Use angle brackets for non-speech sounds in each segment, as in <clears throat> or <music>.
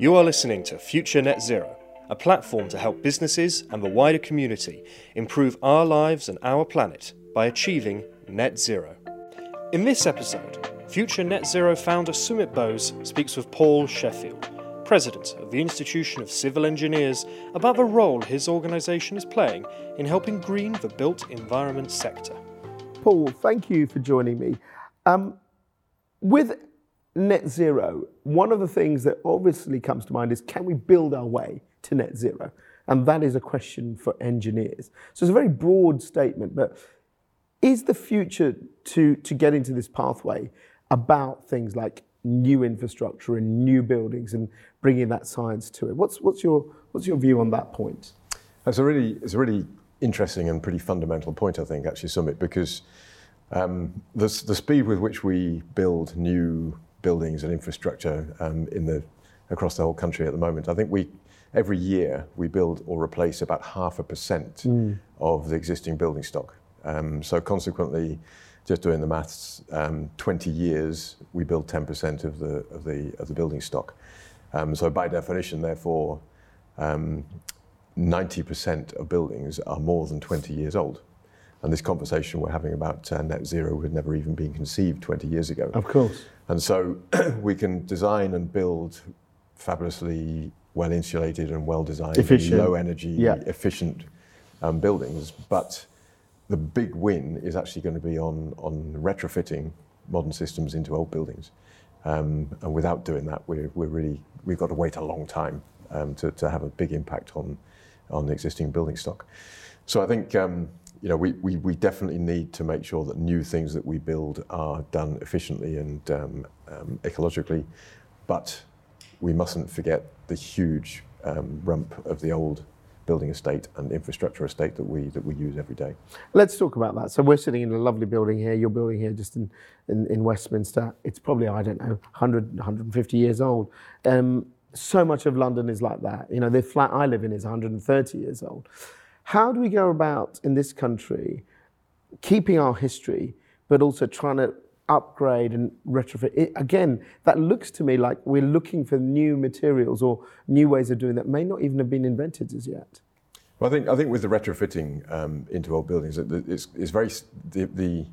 You are listening to Future Net Zero, a platform to help businesses and the wider community improve our lives and our planet by achieving net zero. In this episode, Future Net Zero founder Sumit Bose speaks with Paul Sheffield, president of the Institution of Civil Engineers, about the role his organisation is playing in helping green the built environment sector. Paul, thank you for joining me. Um, with net zero, one of the things that obviously comes to mind is can we build our way to net zero? And that is a question for engineers. So it's a very broad statement, but is the future to, to get into this pathway about things like new infrastructure and new buildings and bringing that science to it? What's, what's, your, what's your view on that point? It's a really, it's a really interesting and pretty fundamental point, I think, actually, Sumit, because um, the, the speed with which we build new buildings and infrastructure um, in the, across the whole country at the moment, I think we, every year we build or replace about half a percent mm. of the existing building stock. Um, so consequently, just doing the maths, um, 20 years we build 10% of the, of the, of the building stock. Um, so by definition, therefore, 90% of buildings are more than 20 years old. And this conversation we're having about uh, net zero had never even been conceived 20 years ago. Of course. And so <clears throat> we can design and build fabulously well insulated and well designed, low energy, yeah. efficient um, buildings. But the big win is actually going to be on, on retrofitting modern systems into old buildings. Um, and without doing that, we're, we're really, we've got to wait a long time um, to, to have a big impact on, on the existing building stock. So I think um, you know, we, we, we definitely need to make sure that new things that we build are done efficiently and um, um, ecologically, but we mustn't forget the huge um, rump of the old building estate and infrastructure estate that we that we use every day. Let's talk about that. So we're sitting in a lovely building here. You're building here just in, in, in Westminster. It's probably I don't know 100 150 years old. Um, so much of London is like that. You know, the flat I live in is 130 years old. How do we go about in this country keeping our history, but also trying to upgrade and retrofit? It, again, that looks to me like we're looking for new materials or new ways of doing that may not even have been invented as yet. Well, I think I think with the retrofitting um, into old buildings, it's, it's very the, the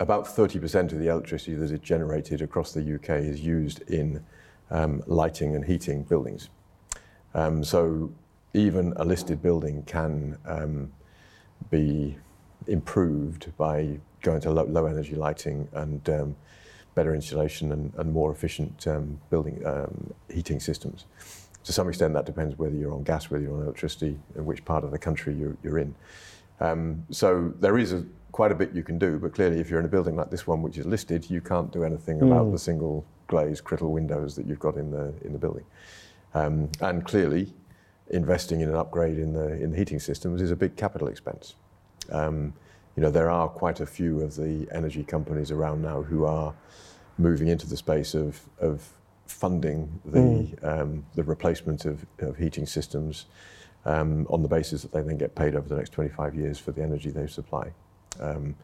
about 30% of the electricity that is generated across the UK is used in um, lighting and heating buildings. Um, so even a listed building can um, be improved by going to low, low energy lighting and um, better insulation and, and more efficient um, building um, heating systems. To some extent, that depends whether you're on gas, whether you're on electricity, and which part of the country you're, you're in. Um, so there is a, quite a bit you can do, but clearly, if you're in a building like this one, which is listed, you can't do anything mm. about the single glazed Crittall windows that you've got in the in the building. Um, and clearly, investing in an upgrade in the in the heating systems is a big capital expense. Um, you know, there are quite a few of the energy companies around now who are moving into the space of of funding the mm. um, the replacement of, of heating systems um, on the basis that they then get paid over the next 25 years for the energy they supply. Um,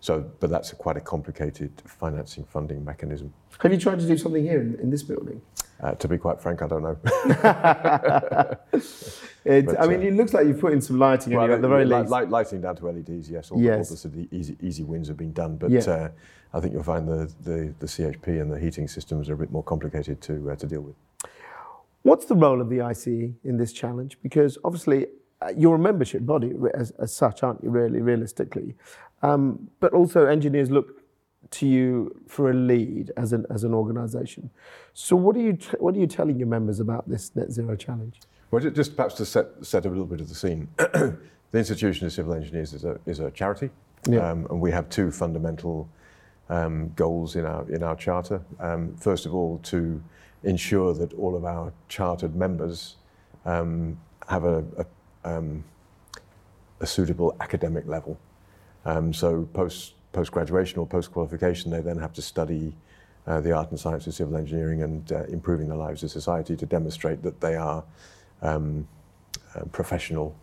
so, but that's a quite a complicated financing funding mechanism. Have you tried to do something here in, in this building? Uh, to be quite frank, I don't know. <laughs> but, I mean, uh, it looks like you've put in some lighting well, at the very least. Light, lighting down to LEDs, yes. All, yes. all the, the easy, easy wins have been done, but yeah. uh, I think you'll find the, the, the, CHP and the heating systems are a bit more complicated to, uh, to deal with. What's the role of the ICE in this challenge? Because obviously, uh, you're a membership body as, as such, aren't you, really, realistically? Um, but also, engineers look to you for a lead as an, as an organisation. So what are, you what are you telling your members about this net zero challenge? Well, just perhaps to set, set a little bit of the scene. <clears throat> the Institution of Civil Engineers is a, is a charity, yeah. um, and we have two fundamental um, goals in our, in our charter. Um, first of all, to ensure that all of our chartered members um, have a, a, um, a, suitable academic level. Um, so post post graduation or post qualification, they then have to study uh, the art and science of civil engineering and uh, improving the lives of society to demonstrate that they are um, uh, professional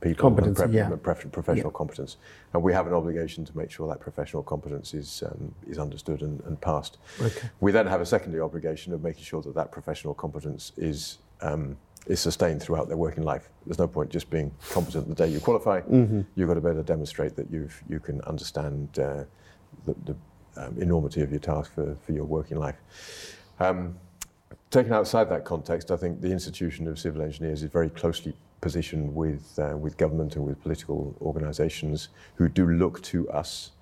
people and pre- yeah. prof- professional competence. And we have an obligation to make sure that professional competence is, um, is understood and, and passed. Okay. We then have a secondary obligation of making sure that that professional competence is, um, is sustained throughout their working life. There's no point just being competent the day you qualify. You've got to be able to demonstrate that you've, you can understand uh, the, the um, enormity of your task for, for your working life. Um, taken outside that context, I think the institution of civil engineers is very closely positioned with, uh, with government and with political organisations who do look to us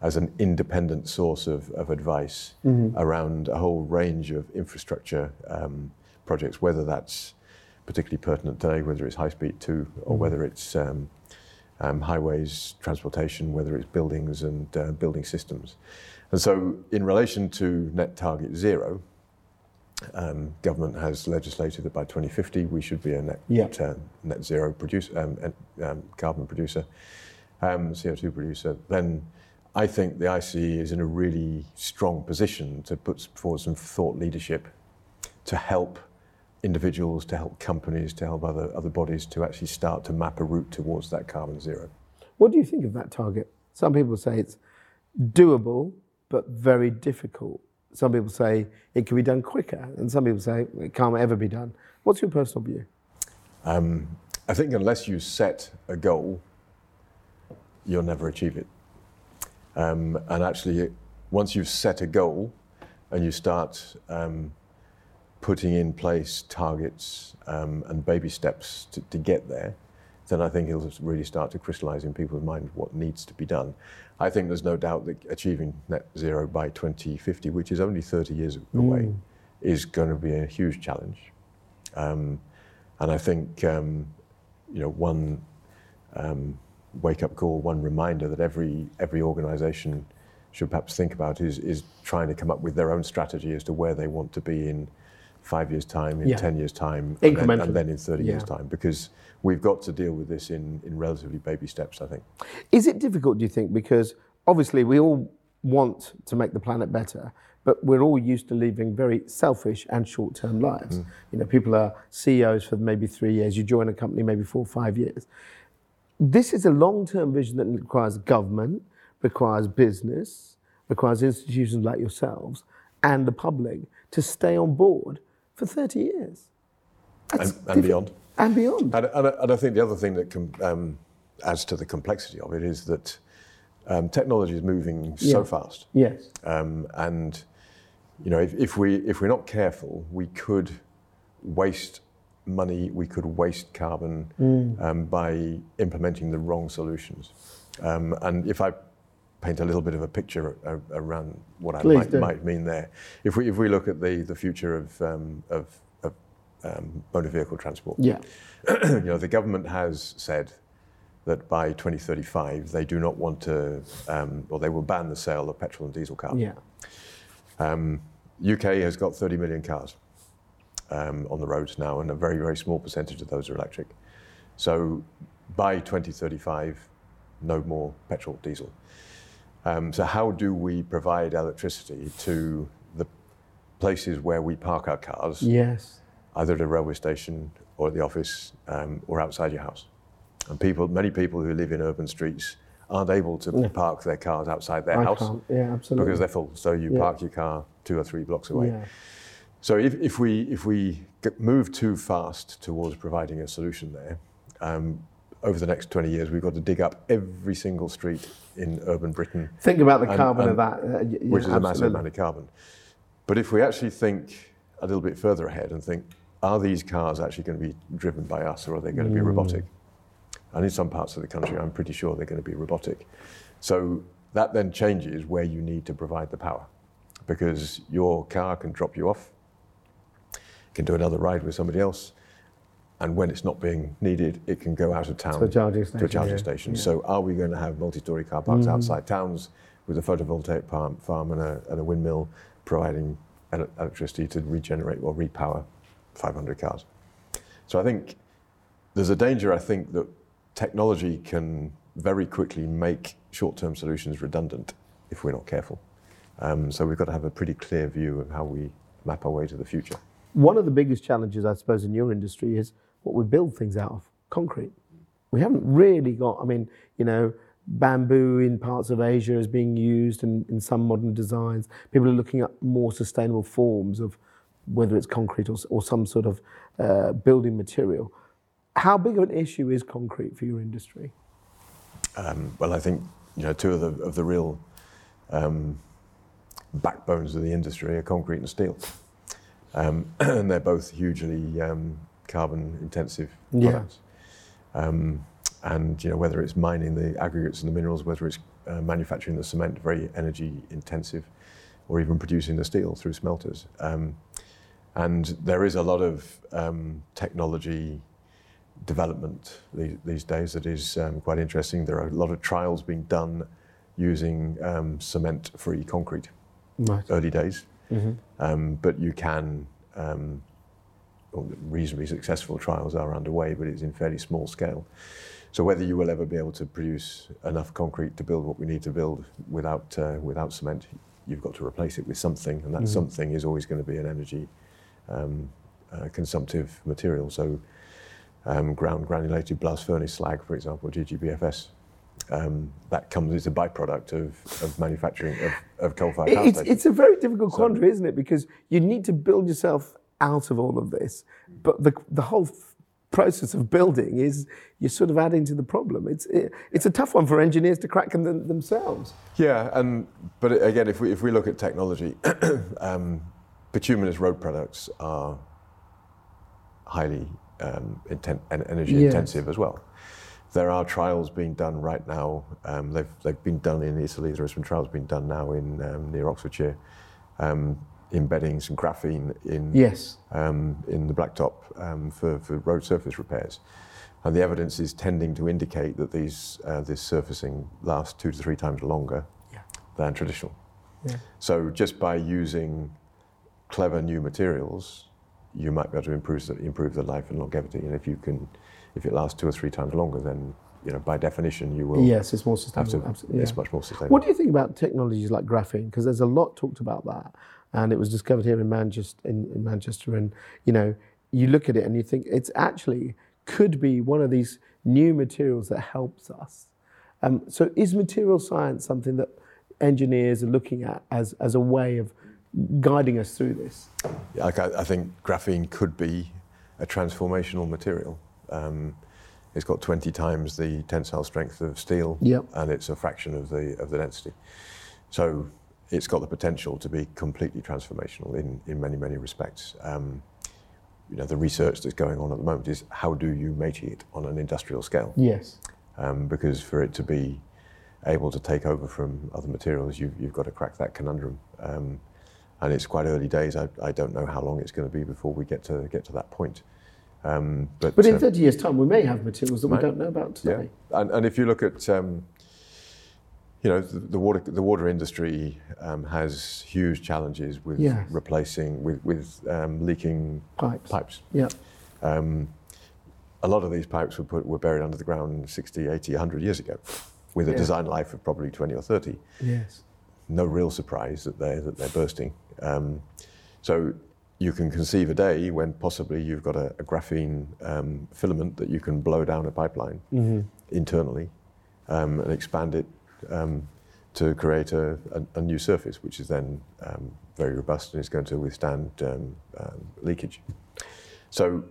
as an independent source of, of advice around a whole range of infrastructure um, projects, whether that's particularly pertinent today, whether it's high speed 2 or whether it's um, um, highways, transportation, whether it's buildings and uh, building systems. And so, in relation to net target zero, um, government has legislated that by 2050 we should be a net, Yeah. uh, net zero producer, um, um, carbon producer, um, CO2 producer. Then I think the ICE is in a really strong position to put forward some thought leadership to help individuals, to help companies, to help other, other bodies to actually start to map a route towards that carbon zero. What do you think of that target? Some people say it's doable, but very difficult. Some people say it can be done quicker, and some people say it can't ever be done. What's your personal view? Um, I think unless you set a goal, you'll never achieve it. Um, and actually, once you've set a goal and you start um, putting in place targets um, and baby steps to, to get there, then I think it'll really start to crystallize in people's mind what needs to be done. I think there's no doubt that achieving net zero by 2050, which is only 30 years away, is going to be a huge challenge. Um, and I think, um, you know, one um, wake-up call, one reminder that every every organisation should perhaps think about is is trying to come up with their own strategy as to where they want to be in five years' time, in Yeah. ten years' time, and then, and then in thirty years' time, because we've got to deal with this in in relatively baby steps. I think. Is it difficult, do you think? Because obviously we all want to make the planet better, but we're all used to living very selfish and short term lives. Mm. You know, people are CEOs for maybe three years, you join a company maybe four or five years. This is a long term vision that requires government, requires business, requires institutions like yourselves and the public to stay on board for 30 years. And- and beyond. And beyond. And, and, and I think the other thing that com, um, adds to the complexity of it is that um, technology is moving so fast. Yes. Um, and you know, if, if we if we're not careful, we could waste money, we could waste carbon um, by implementing the wrong solutions. Um, and if I paint a little bit of a picture around what I might, might mean there, if we if we look at the the future of um, of, of um, motor vehicle transport, Yeah. <clears throat> you know, the government has said that by 2035 they do not want to, um, or they will ban the sale of petrol and diesel cars. Yeah. Um, UK has got 30 million cars um, on the roads now, and a very, very small percentage of those are electric. So by 2035, no more petrol, diesel. Um, so how do we provide electricity to the places where we park our cars, Yes. either at a railway station or at the office um, or outside your house? And people, many people who live in urban streets aren't able to No. park their cars outside their I house can't. Yeah, absolutely. because they're full. So you Yeah. park your car two or three blocks away. Yeah. So if, if we if we move too fast towards providing a solution there, um, over the next 20 years, we've got to dig up every single street in urban Britain, Think about the And- carbon of that, uh, yeah, which is a massive amount of carbon. But if we actually think a little bit further ahead and think, are these cars actually going to be driven by us or are they going to be Mm. robotic? And in some parts of the country, I'm pretty sure they're going to be robotic. So that then changes where you need to provide the power because your car can drop you off, can do another ride with somebody else, and when it's not being needed, it can go out of town To a charging to a station, charging yeah, station. yeah. Mm. So are we going to have multi-story car parks outside towns with a photovoltaic farm, farm and, a, and a windmill providing ele- electricity to regenerate or repower 500 cars? So I think there's a danger, I think, that technology can very quickly make short-term solutions redundant if we're not careful. Um, so we've got to have a pretty clear view of how we map our way to the future. One of the biggest challenges, I suppose, in your industry is what we build things out of concrete. we haven't really got. I mean, you know, bamboo in parts of Asia is being used in, in some modern designs. People are looking at more sustainable forms of whether it's concrete or, or some sort of uh, building material. How big of an issue is concrete for your industry? Um, well, I think you know two of the of the real um, backbones of the industry are concrete and steel, um, <clears throat> and they're both hugely um, carbon intensive products. Yeah. Um, and you know whether it's mining the aggregates and the minerals, whether it's uh, manufacturing the cement, very energy intensive, or even producing the steel through smelters. Um, and there is a lot of um, technology development these, these, days that is um, quite interesting. There are a lot of trials being done using um, cement-free concrete. Right. Early days, mm-hmm. Um, but you can. Um, reasonably successful trials are underway, but it's in fairly small scale. So whether you will ever be able to produce enough concrete to build what we need to build without uh, without cement, you've got to replace it with something, and that mm-hmm. something is always going to be an energy um, uh, consumptive material. So um, ground granulated blast furnace slag, for example, GGBFS. Um, that comes as a byproduct of, of manufacturing of, of coal-fired power it's, It's a very difficult quandary, isn't it? Because you need to build yourself out of all of this, but the the whole process of building is you're sort of adding to the problem. It's it, it's a tough one for engineers to crack them, themselves. Yeah, and but again, if we if we look at technology, <clears throat> um, bituminous road products are highly um, inten- energy yes. intensive as well. There are trials being done right now. Um, they've they've been done in Italy. There are some trials being done now in um, near Oxfordshire um, and graphene in yes. um, in the blacktop um, for, for road surface repairs. And the evidence is tending to indicate that these uh, this surfacing lasts two to three times longer yeah. than traditional. Yeah. So just by using clever new materials, you might be able to improve the, improve the life and longevity. And if you can, if it lasts two or three times longer, then you know by definition you will. Yes, it's more sustainable. To, yeah. It's much more sustainable. What do you think about technologies like graphene? Because there's a lot talked about that and it was discovered here in Manchester. In, in, Manchester, and you know, you look at it and you think it's actually could be one of these new materials that helps us. Um, so, is material science something that engineers are looking at as as a way of guiding us through this? Yeah, I, I think graphene could be a transformational material. Um, it's got 20 times the tensile strength of steel, yep. and it's a fraction of the of the density. So it's got the potential to be completely transformational in, in many, many respects. Um, you know, the research that's going on at the moment is how do you make it on an industrial scale? Yes. Um, because for it to be able to take over from other materials, you've, you've got to crack that conundrum. Um, and it's quite early days. I, I don't know how long it's going to be before we get to get to that point. Um, but, but in uh, 30 years' time, we may have materials that might, we don't know about today. Yeah. And, and if you look at um, you know, the, the, water the water industry um, has huge challenges with yes. replacing with with um, leaking pipes. Pipes. Yeah. Um, a lot of these pipes were put were buried under the ground 60, 80, 100 years ago, with a yeah. design life of probably 20 or 30. Yes. No real surprise that they that they're bursting. Um, so you can conceive a day when possibly you've got a, a graphene um, filament that you can blow down a pipeline mm-hmm. internally um, and expand it um, to create a, a, a, new surface, which is then um, very robust and is going to withstand um, um, leakage. So,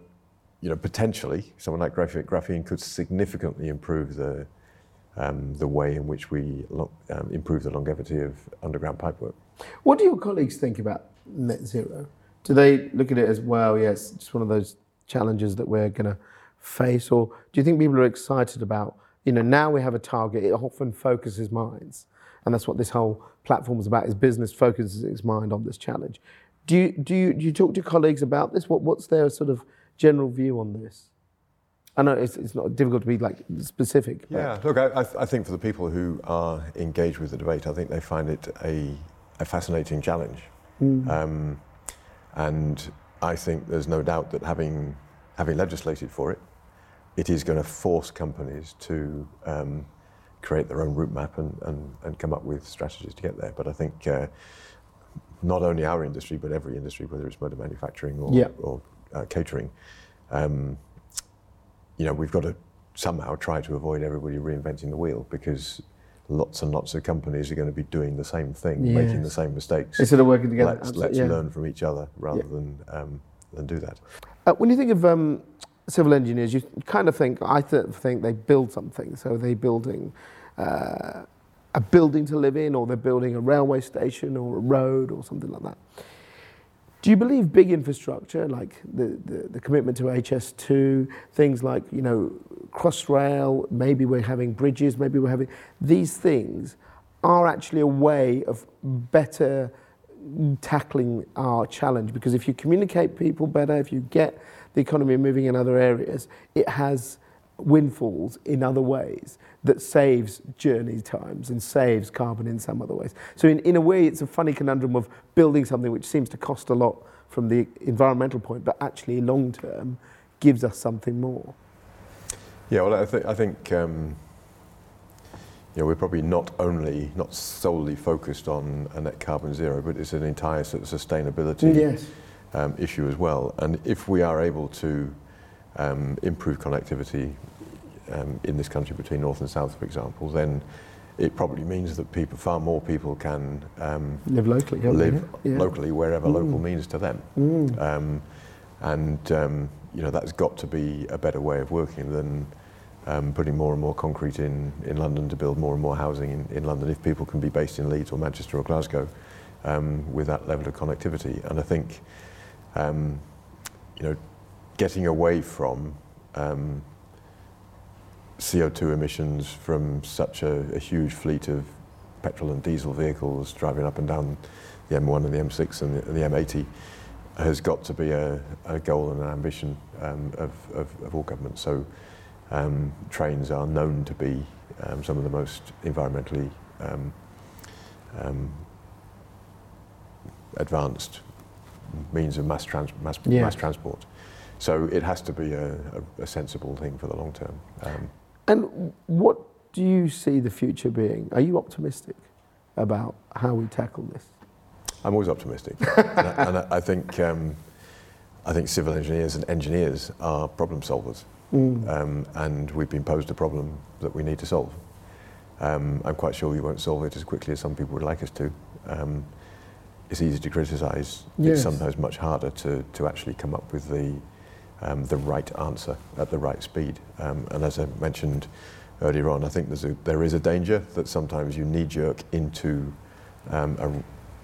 you know, potentially someone like graphene, graphene could significantly improve the um, the way in which we lo- improve the longevity of underground pipework. What do your colleagues think about net zero? Do they look at it as well? Yes, just one of those challenges that we're going to face, or do you think people are excited about you know, now we have a target, it often focuses minds. And that's what this whole platform is about, is business focuses its mind on this challenge. Do you, do you, do you talk to colleagues about this? What, what's their sort of general view on this? I know it's, it's not difficult to be like specific. Yeah, look, I, I think for the people who are engaged with the debate, I think they find it a, a fascinating challenge. Mm. Um, and I think there's no doubt that having, having legislated for it, it is going to force companies to um, create their own route map and, and, and come up with strategies to get there. But I think uh, not only our industry, but every industry, whether it's motor manufacturing or, yeah. or uh, catering, um, you know, we've got to somehow try to avoid everybody reinventing the wheel because lots and lots of companies are going to be doing the same thing, making the same mistakes. Instead of working together. let's let's yeah. learn from each other rather Yeah. than um, than do that. Uh, when you think of um, civil engineers, you kind of think, I th- think they build something. So they're building uh, a building to live in, or they're building a railway station, or a road, or something like that. Do you believe big infrastructure, like the, the, the commitment to HS2, things like, you know, Crossrail, maybe we're having bridges, maybe we're having, these things are actually a way of better tackling our challenge because if you communicate people better, if you get the economy moving in other areas, it has windfalls in other ways that saves journey times and saves carbon in some other ways. So in, in a way, it's a funny conundrum of building something which seems to cost a lot from the environmental point, but actually long term gives us something more. Yeah, well, I, th- I think um, you know, we're probably not only, not solely focused on a net carbon zero, but it's an entire sort of sustainability Yes. um, issue as well. And if we are able to um, improve connectivity um, in this country between north and south, for example, then it probably means that people, far more people can um, Live locally. live Yeah. locally wherever Mm. local means to them. Mm. Um, and um, you know that's got to be a better way of working than um, putting more and more concrete in, in London to build more and more housing in, in London. If people can be based in Leeds or Manchester or Glasgow um, with that level of connectivity, and I think um, you know getting away from um, CO2 emissions from such a, a huge fleet of petrol and diesel vehicles driving up and down the M1 and the M6 and the, and the M80 has got to be a, a goal and an ambition um, of, of, of all governments. So um, trains are known to be um, some of the most environmentally um, um, advanced means of mass, trans- mass, Yeah. mass transport. So it has to be a, a, a sensible thing for the long term. Um, And what do you see the future being? Are you optimistic about how we tackle this? I'm always optimistic, <laughs> and, I, and I, I think um, I think civil engineers and engineers are problem solvers, Mm. um, and we've been posed a problem that we need to solve. Um, I'm quite sure we won't solve it as quickly as some people would like us to. Um, it's easy to criticise. Yes. It's sometimes much harder to, to actually come up with the um, the right answer at the right speed. Um, and as I mentioned earlier on, I think there's a, there is a danger that sometimes you knee jerk into um,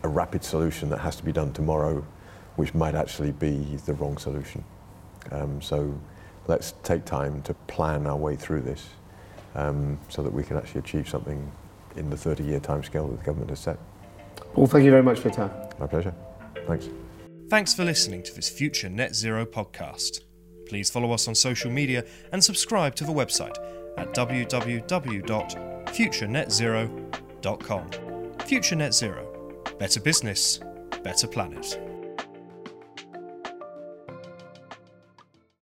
a, a rapid solution that has to be done tomorrow, which might actually be the wrong solution. Um, so let's take time to plan our way through this um, so that we can actually achieve something in the 30-year timescale that the government has set. Paul, thank you very much for your time. My pleasure. Thanks. Thanks for listening to this Future Net Zero podcast. Please follow us on social media and subscribe to the website at www.futurenetzero.com. Future Net Zero. Better business, better planet.